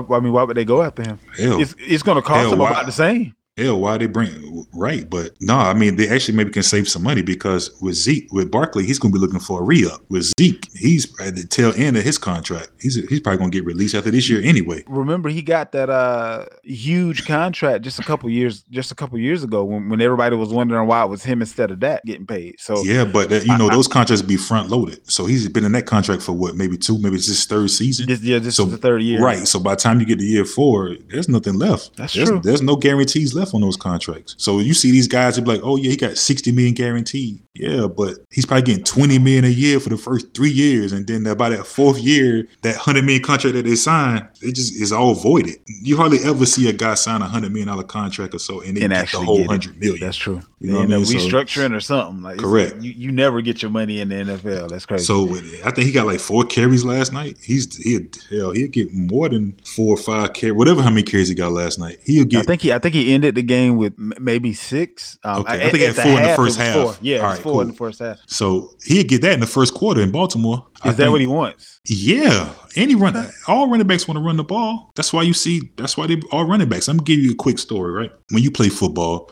Why, I mean, why would they go after him? Hell, It's it's going to cost why- about the same. Hell, why they bring right? But no, I mean they actually maybe can save some money because with Zeke, with Barkley, he's gonna be looking for a re-up. With Zeke, he's at the tail end of his contract. He's he's probably gonna get released after this year anyway. Remember, he got that uh huge contract just a couple years just a couple years ago when, when everybody was wondering why it was him instead of that getting paid. So Yeah, but that, you know I- I- those contracts be front loaded. So he's been in that contract for what, maybe two, maybe it's his third season. this yeah, this So- is the third year, Right. So by the time you get to year four, there's nothing left. That's there's, true. There's no guarantees left on those contracts. So you see these guys who be like, oh yeah, he got 60 million guaranteed. Yeah, but he's probably getting 20 million a year for the first three years. And then by that fourth year, that 100 million contract that they sign, it just is all voided. You hardly ever see a guy sign a 100 million dollar contract or so and they and get the whole get 100 million. That's true. You know what I mean? So- restructuring or something like Correct. You, you never get your money in the NFL. That's crazy. So I think he got like four carries last night. He's he hell he'll get more than four or five carries, whatever how many carries he got last night. He'll get I think he I think he ended the game with maybe six. Um, Okay, I think he had four in the first half. Four. Yeah, All was right, four in the first half. so he'll get that in the first quarter in Baltimore. I Is that think- what he wants? Yeah, any run, all running backs want to run the ball. That's why you see. That's why they all running backs. I'm gonna give you a quick story, right? When you play football,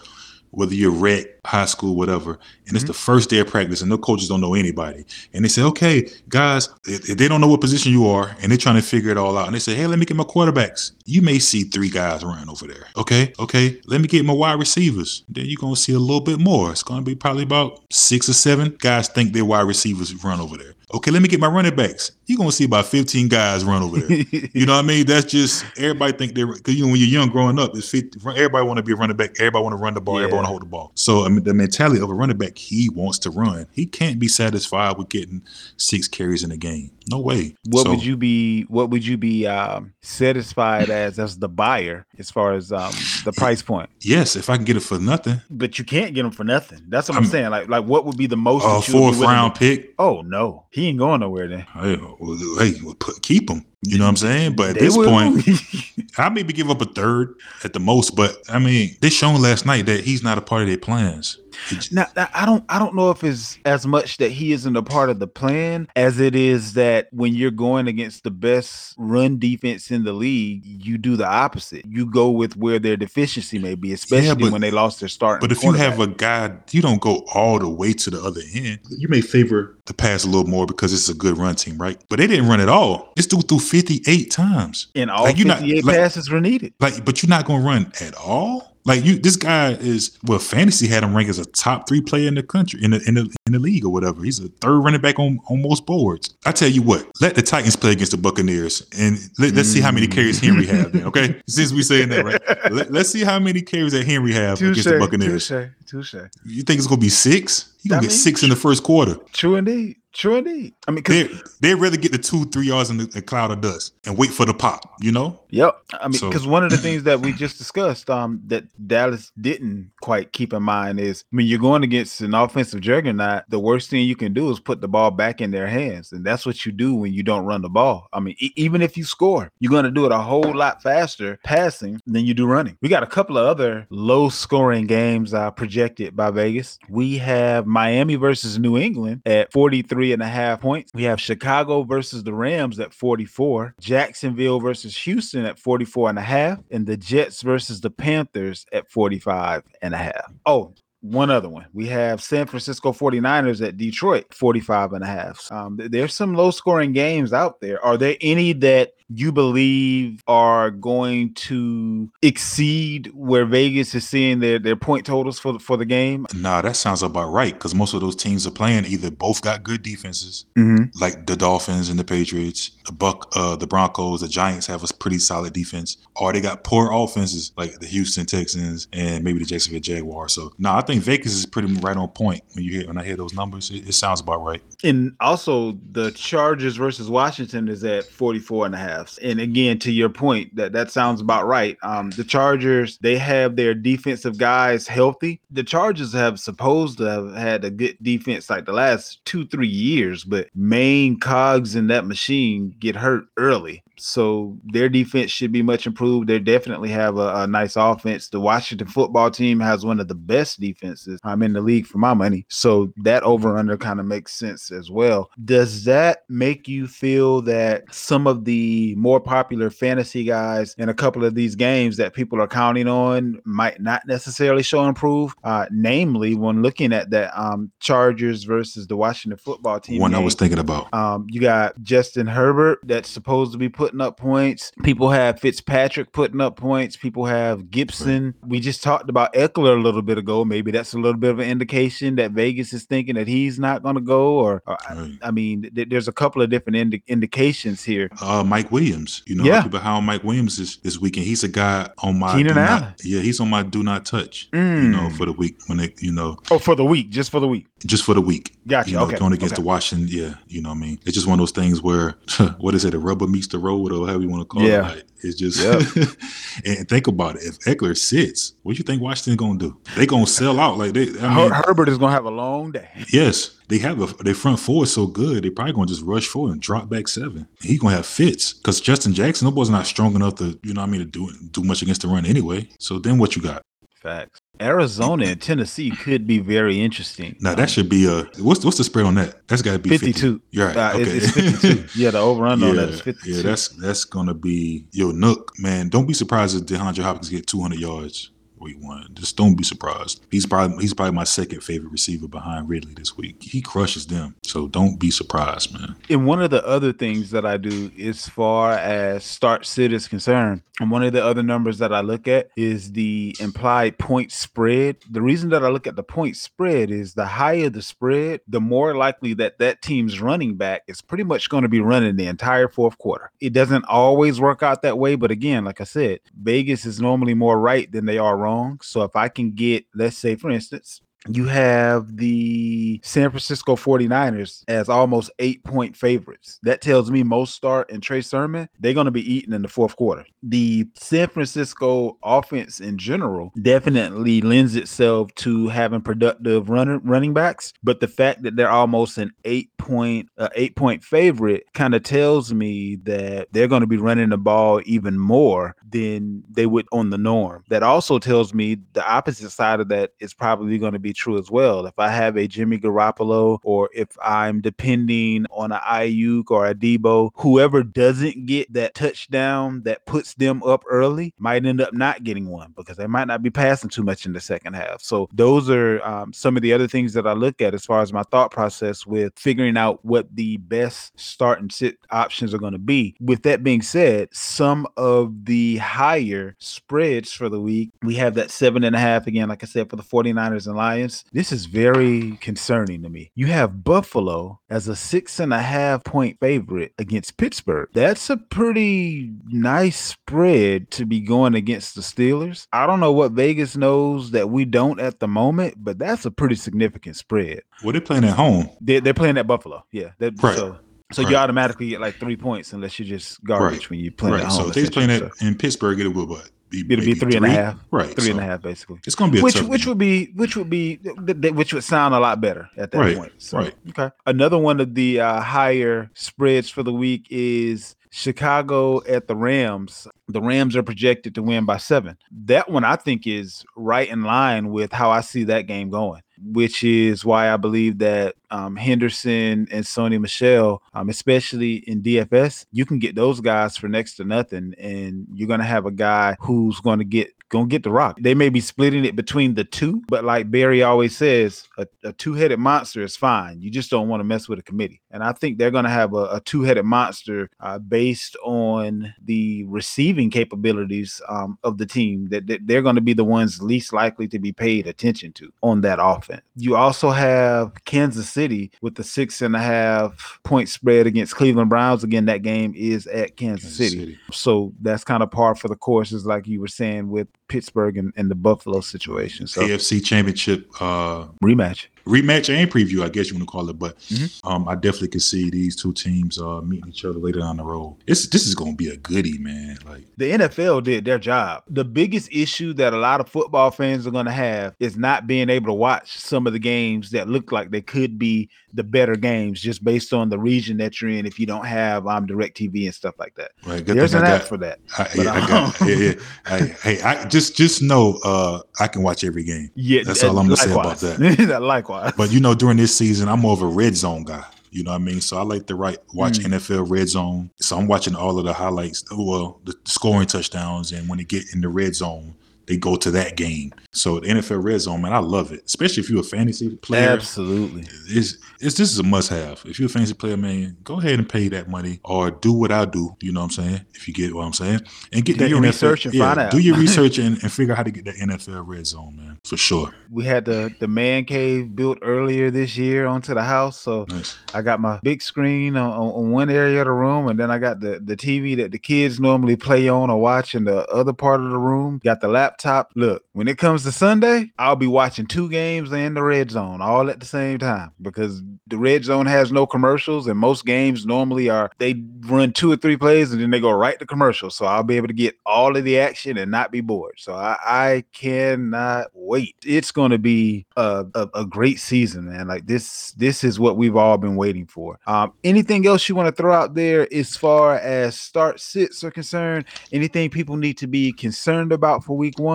whether you're rec, high school, whatever, and Mm-hmm. it's the first day of practice, and the coaches don't know anybody, and they say, "Okay, guys, if if they don't know what position you are, and they're trying to figure it all out, and they say, "Hey, let me get my quarterbacks." You may see three guys running over there. Okay, okay, let me get my wide receivers. Then you're gonna see a little bit more. It's gonna be probably about six or seven guys think they're wide receivers run over there. Okay, let me get my running backs. You're gonna see about 15 guys run over there. you know what I mean? That's just everybody think they're because you know when you're young growing up, it's 50, everybody want to be a running back, everybody want to run the ball, everybody want to hold the ball. So I mean, the mentality of a running back, he wants to run. He can't be satisfied with getting six carries in a game. No way. What So- would you be? What would you be um, satisfied as as the buyer as far as um, the price point? Yes, if I can get it for nothing, But you can't get him for nothing. That's what I'm, I'm- saying. Like like what would be the most? a that you would be fourth round pick. Oh no, he ain't going nowhere then. Hey, well, hey, well, put, keep him. You know what I'm saying? But at They this will. point, I maybe give up a third at the most, but I mean, they shown last night that he's not a part of their plans. It Now, now, I don't I don't know if it's as much that he isn't a part of the plan as it is that when you're going against the best run defense in the league, you do the opposite. You go with where their deficiency may be, especially but- when they lost their start. But if you have a guy, you don't go all the way to the other end. You may favor the pass a little more because it's a good run team, right? But they didn't run at all. This dude threw 58 times. and all like, you're not- 58 like- passes were needed. Like, but you're not gonna run at all. Like you, this guy is well, fantasy had him ranked as a top three player in the country, in the in the in the league or whatever. He's a third running back on on most boards. I tell you what, let the Titans play against the Buccaneers, and let, us see how many carries Henry have. Then, okay, since we're saying that, right? Let, us see how many carries that Henry have against the Buccaneers. touche, touche. You think it's gonna be six? He gonna I get mean, six in the first quarter. True indeed. True indeed. I mean, They they'd rather get the two, three yards in the, cloud of dust and wait for the pop. You know? Yep. I mean, So- because one of the things that we just discussed, um, that Dallas didn't quite keep in mind is when you're going against an offensive juggernaut, the worst thing you can do is put the ball back in their hands, and that's what you do when you don't run the ball. I mean, e- even if you score, you're going to do it a whole lot faster passing than you do running. We got a couple of other low-scoring games uh, projected by Vegas. We have Miami versus New England at 43 and a half points. We have Chicago versus the Rams at 44, Jacksonville versus Houston at 44 and a half, and the Jets versus the Panthers at 45 and a half. Oh, one other one. We have San Francisco 49ers at Detroit, 45 and a half. Um, there's some low scoring games out there. Are there any that you believe are going to exceed where Vegas is seeing their, their point totals for the, for the game? Nah, that sounds about right because most of those teams are playing either both got good defenses, Mm-hmm. like the Dolphins and the Patriots, the Buck, uh, the Broncos, the Giants have a pretty solid defense, or they got poor offenses like the Houston Texans and maybe the Jacksonville Jaguars. So, no, I think Vegas is pretty right on point when you hear when I hear those numbers. It, it sounds about right. And also the Chargers versus Washington is at 44 and a half. And again, to your point, that that sounds about right. Um, the Chargers, they have their defensive guys healthy. The Chargers have supposed to have had a good defense like the last two, three years, but main cogs in that machine get hurt early. So their defense should be much improved. They definitely have a, a nice offense. The Washington football team has one of the best defenses I'm in the league for my money. So that over under kind of makes sense as well. Does that make you feel that some of the more popular fantasy guys in a couple of these games that people are counting on might not necessarily show improve? Uh, namely, when looking at that um, Chargers versus the Washington football team. One I was thinking about. um, you got Justin Herbert that's supposed to be putting up points. People have Fitzpatrick putting up points. People have Gibson. We just talked about Ekeler a little bit ago. Maybe that's a little bit of an indication that Vegas is thinking that he's not going to go. Or, or I- Right. I mean, th- there's a couple of different indi- indications here. Uh, Mike Williams. You know, Yeah. people how Mike Williams is this weekend. He's a guy on my not, yeah, he's on my do not touch. You know, Mm. for the week when they, you know, Oh, for the week, just for the week. Just for the week. Gotcha. You know, okay. going against okay. the Washington, yeah, you know what I mean? It's just one of those things where what is it, the rubber meets the road or however you want to call Yeah. it. Like, it's just Yep. and think about it. If Ekeler sits, what do you think Washington gonna do? They gonna sell out. Like they I mean, Her- Herbert is going to have a long day. yes, they have a their front four is so good, they probably gonna just rush forward and drop back seven. He gonna have fits. Cause Justin Jackson, that boy's not strong enough to, you know what I mean, to do do much against the run anyway. So then what you got? Facts. Arizona and Tennessee could be very interesting. Now that should be a what's what's the spread on that? That's gotta be 52. You're right. Uh, okay. it's, it's 52. yeah, the over under on that is 52. Yeah, that's that's gonna be yo Nuk, man. Don't be surprised if DeAndre Hopkins get 200 yards week one. Just don't be surprised. He's probably he's probably my second favorite receiver behind Ridley this week. He crushes them, so don't be surprised, man. And one of the other things that I do as far as start sit is concerned, and one of the other numbers that I look at is the implied point spread. The reason that I look at the point spread is the higher the spread, the more likely that that team's running back is pretty much going to be running the entire fourth quarter. It doesn't always work out that way, but again, like I said, Vegas is normally more right than they are wrong. So if I can get, let's say, for instance, you have the San Francisco 49ers as almost eight point favorites. That tells me Mostert and Trey Sermon, they're going to be eating in the fourth quarter. The San Francisco offense in general definitely lends itself to having productive runner, running backs, but the fact that they're almost an eight point uh, eight point favorite kind of tells me that they're going to be running the ball even more than they would on the norm. That also tells me the opposite side of that is probably going to be true as well. If I have a Jimmy Garoppolo or if I'm depending on a Aiyuk or a Deebo, whoever doesn't get that touchdown that puts them up early might end up not getting one because they might not be passing too much in the second half. So those are um, some of the other things that I look at as far as my thought process with figuring out what the best start and sit options are going to be. With that being said, some of the higher spreads for the week, we have that seven and a half again, like I said, for the 49ers and Lions. This is very concerning to me. You have Buffalo as a six and a half point favorite against Pittsburgh. That's a pretty nice spread to be going against the Steelers. I don't know what Vegas knows that we don't at the moment, but that's a pretty significant spread. Well, they're playing at home. They're, they're playing at Buffalo. Yeah. Right. So, so Right. you automatically get like three points unless you just garbage Right. when you play at right. home. So if they're playing at So in Pittsburgh, it will what? Be, it'll be maybe three and a half. Right. Three and a half, basically. It's gonna be a which which game. would be which would be which would sound a lot better at that Right, point. So, right. Okay. Another one of the uh, higher spreads for the week is Chicago at the Rams. The Rams are projected to win by seven. That one I think is right in line with how I see that game going, which is why I believe that um, Henderson and Sony Michel, um, especially in DFS, you can get those guys for next to nothing, and you're gonna have a guy who's to get gonna get the rock. They may be splitting it between the two, but like Barry always says, a, a two-headed monster is fine. You just don't want to mess with a committee. And I think they're gonna have a, a two-headed monster uh, based on the receiving capabilities um, of the team. That, that they're to be the ones least likely to be paid attention to on that offense. You also have Kansas City with the six and a half point spread against Cleveland Browns. Again, that game is at Kansas, Kansas City. City. So that's kind of par for the courses, like you were saying with Pittsburgh and, and the Buffalo situation. So AFC Championship uh, rematch. Rematch and preview, I guess you want to call it. But Mhm. um, I definitely could see these two teams uh, meeting each other later down the road. It's this is going to be a goodie, man. Like The NFL did their job. The biggest issue that a lot of football fans are going to have is not being able to watch some of the games that look like they could be the better games just based on the region that you're in if you don't have um DirecTV and stuff like that. right, good There's an I app for that. I, But, yeah, I got, um, yeah, yeah. Hey, hey, I just just know uh, I can watch every game. Yeah, That's all I'm gonna say about that. likewise. But you know, during this season, I'm more of a red zone guy. You know what I mean? So I like to write, watch Mm. NFL red zone. So I'm watching all of the highlights, well, the scoring touchdowns, and when they get in the red zone, they go to that game. So the NFL red zone, man, I love it. Especially if you're a fantasy player. Absolutely. It's, it's this is a must have. If you're a fantasy player, man, go ahead and pay that money or do what I do. You know what I'm saying? If you get what I'm saying, and get Do that your NFL research and find out. Do your research and, and figure out how to get that NFL red zone, man, for sure. We had the the man cave built earlier this year onto the house, so Nice. I got my big screen on, on, on one area of the room, and then I got the, the TV that the kids normally play on or watch in the other part of the room. Got the laptop. Top look, when it comes to Sunday, I'll be watching two games and the red zone all at the same time because the red zone has no commercials, and most games normally are they run two or three plays and then they go right to commercials. So I'll be able to get all of the action and not be bored. So I, I cannot wait. It's going to be a, a, a great season, man. Like this, this is what we've all been waiting for. Um, anything else you want to throw out there as far as start sits are concerned? Anything people need to be concerned about for week one?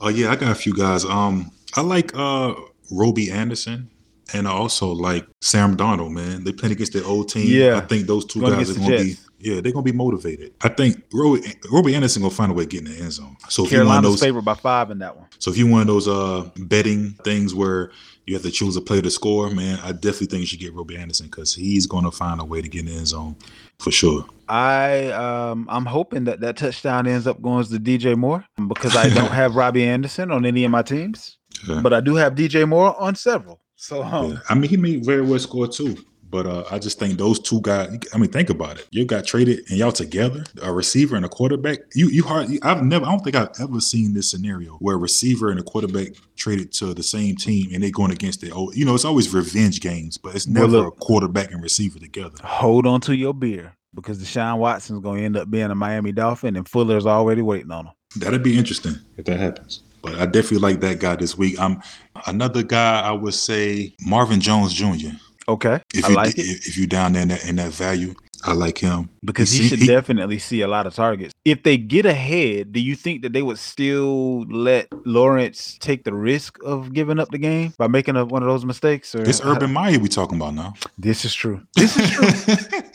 Oh yeah, I got a few guys. Um, I like uh Robby Anderson, and I also like Sam Darnold. Man, they playing against their old team. Yeah. I think those two guys are going the to be. Yeah, they're gonna be motivated. I think Robby, Robby Anderson gonna find a way to get in the end zone. So if you one of Carolina's those, favored by five in that one. so if you one of those uh betting things where you have to choose a player to score, man, I definitely think you should get Robby Anderson because he's gonna find a way to get in the end zone for sure. I um I'm hoping that that touchdown ends up going to DJ Moore because I don't have Robby Anderson on any of my teams, Yeah. but I do have DJ Moore on several. So um, Yeah. I mean, he may very well score too. But uh, I just think those two guys. I mean, think about it. You got traded and y'all together, a receiver and a quarterback. You you hardly. I've never. I don't think I've ever seen this scenario where a receiver and a quarterback traded to the same team and they're going against their old. You know, it's always revenge games, but it's Well, never look. a quarterback and receiver together. hold on to your beer because Deshaun Watson's going to end up being a Miami Dolphin, and Fuller's already waiting on him. That'd be interesting if that happens. But I definitely like that guy this week. I'm another guy. I would say Marvin Jones Jr. Okay, If I you like it. if, if you down there in that, in that value, I like him because he, should definitely see a lot of targets. If they get ahead, do you think that they would still let Lawrence take the risk of giving up the game by making a, one of those mistakes? Or It's Urban Meyer we talking about now. This is true. This is true.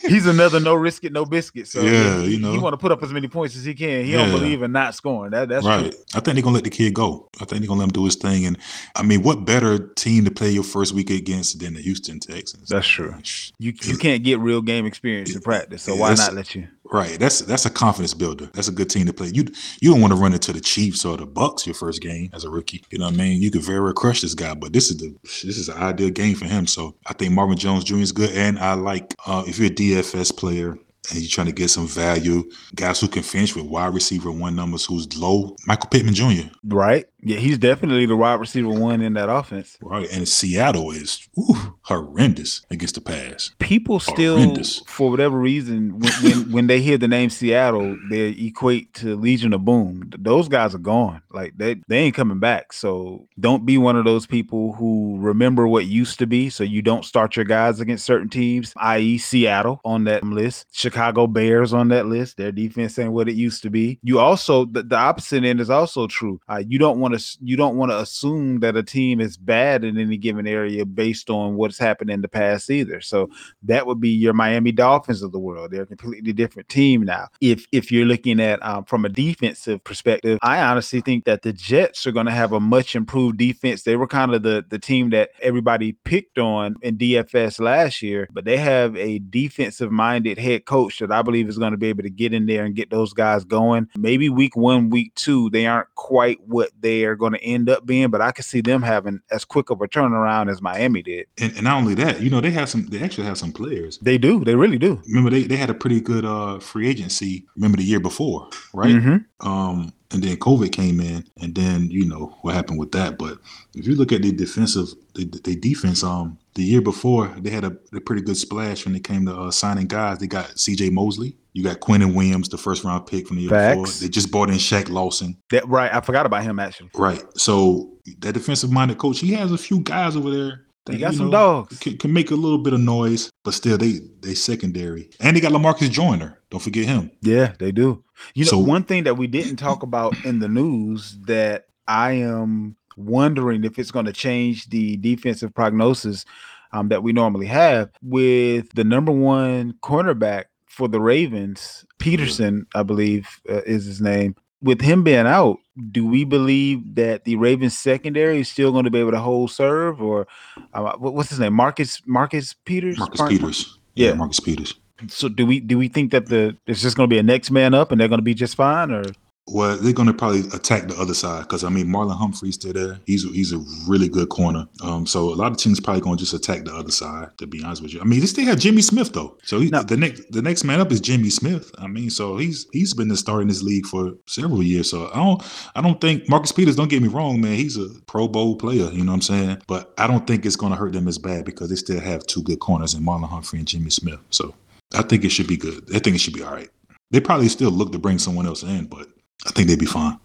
He's another no risk it, no biscuit. So Yeah, he, you know. he want to put up as many points as he can. He don't believe in not scoring. That that's right. true. I think they're gonna let the kid go. I think they're gonna let him do his thing. And I mean, what better team to play your first week against than the Houston Texans? That's true. You you can't get real game experience in practice, so why not let you? Right. That's that's a confidence builder. That's a good team to play. You you don't want to run into the Chiefs or the Bucks your first game as a rookie. You know what I mean? You could very well crush this guy, but this is the this is an ideal game for him. So I think Marvin Jones Jr. is good, and I like uh, if you're a DFS player. And you're trying to get some value, guys who can finish with wide receiver one numbers who's low. Michael Pittman Jr. Right? Yeah, he's definitely the wide receiver one in that offense. Right. And Seattle is ooh, horrendous against the pass. People still, Horrendous. for whatever reason, when, when when they hear the name Seattle, they equate to Legion of Boom. Those guys are gone. Like they they ain't coming back. So don't be one of those people who remember what used to be. So you don't start your guys against certain teams, i.e., Seattle on that list. Chicago Chicago Bears on that list. Their defense ain't what it used to be. You also the, the opposite end is also true. Uh, you don't want to you don't want to assume that a team is bad in any given area based on what's happened in the past either. So that would be your Miami Dolphins of the world. They're a completely different team now. If if you're looking at um, from a defensive perspective, I honestly think that the Jets are going to have a much improved defense. They were kind of the the team that everybody picked on in DFS last year, but they have a defensive minded head coach that I believe is going to be able to get in there and get those guys going. Maybe week one, week two, they aren't quite what they are going to end up being, but I can see them having as quick of a turnaround as Miami did. And, and not only that, you know, they have some. They actually have some players. They do. They really do. Remember, they, they had a pretty good uh free agency. Remember the year before, right? Mm-hmm. Um, and then COVID came in, and then you know what happened with that. But if you look at the defensive, the, the defense, um, the year before they had a, a pretty good splash when it came to uh, signing guys. They got C.J. Mosley. You got Quinnen Williams, the first round pick from the year Facts. before. They just bought in Shaq Lawson. That right. I forgot about him actually. Right. So that defensive minded coach, he has a few guys over there. He that, got some know, dogs. Can, can make a little bit of noise, but still they they secondary. And they got Lamarcus Joyner. Don't forget him. Yeah, they do. You know, So- one thing that we didn't talk about in the news that I am wondering if it's going to change the defensive prognosis um, that we normally have with the number one cornerback for the Ravens, Peterson, I believe uh, is his name. With him being out, do we believe that the Ravens secondary is still going to be able to hold serve, or uh, what's his name, Marcus Marcus Peters? Marcus Mar- Peters. Yeah. Marcus Peters. So do we do we think that the it's just going to be a next man up and they're going to be just fine, or Well, they're going to probably attack the other side because I mean Marlon Humphrey's still there. He's he's a really good corner. Um, so a lot of teams probably going to just attack the other side. To be honest with you, I mean they still have Jimmy Smith though. So he, No. the next the next man up is Jimmy Smith. I mean, so he's he's been the star in this league for several years. So I don't I don't think Marcus Peters. Don't get me wrong, man. He's a Pro Bowl player. You know what I'm saying? But I don't think it's going to hurt them as bad because they still have two good corners in Marlon Humphrey and Jimmy Smith. So I think it should be good. I think it should be all right. They probably still look to bring someone else in, but I think they'd be fine.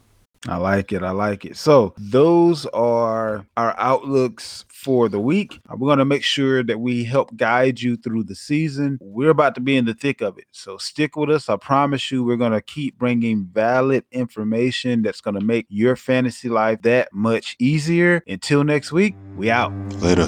I like it. I like it. So those are our outlooks for the week. Uh, We're going to make sure that we help guide you through the season. We're about to be in the thick of it. So stick with us. I promise you, we're going to keep bringing valid information that's going to make your fantasy life that much easier. Until next week, we out. Later.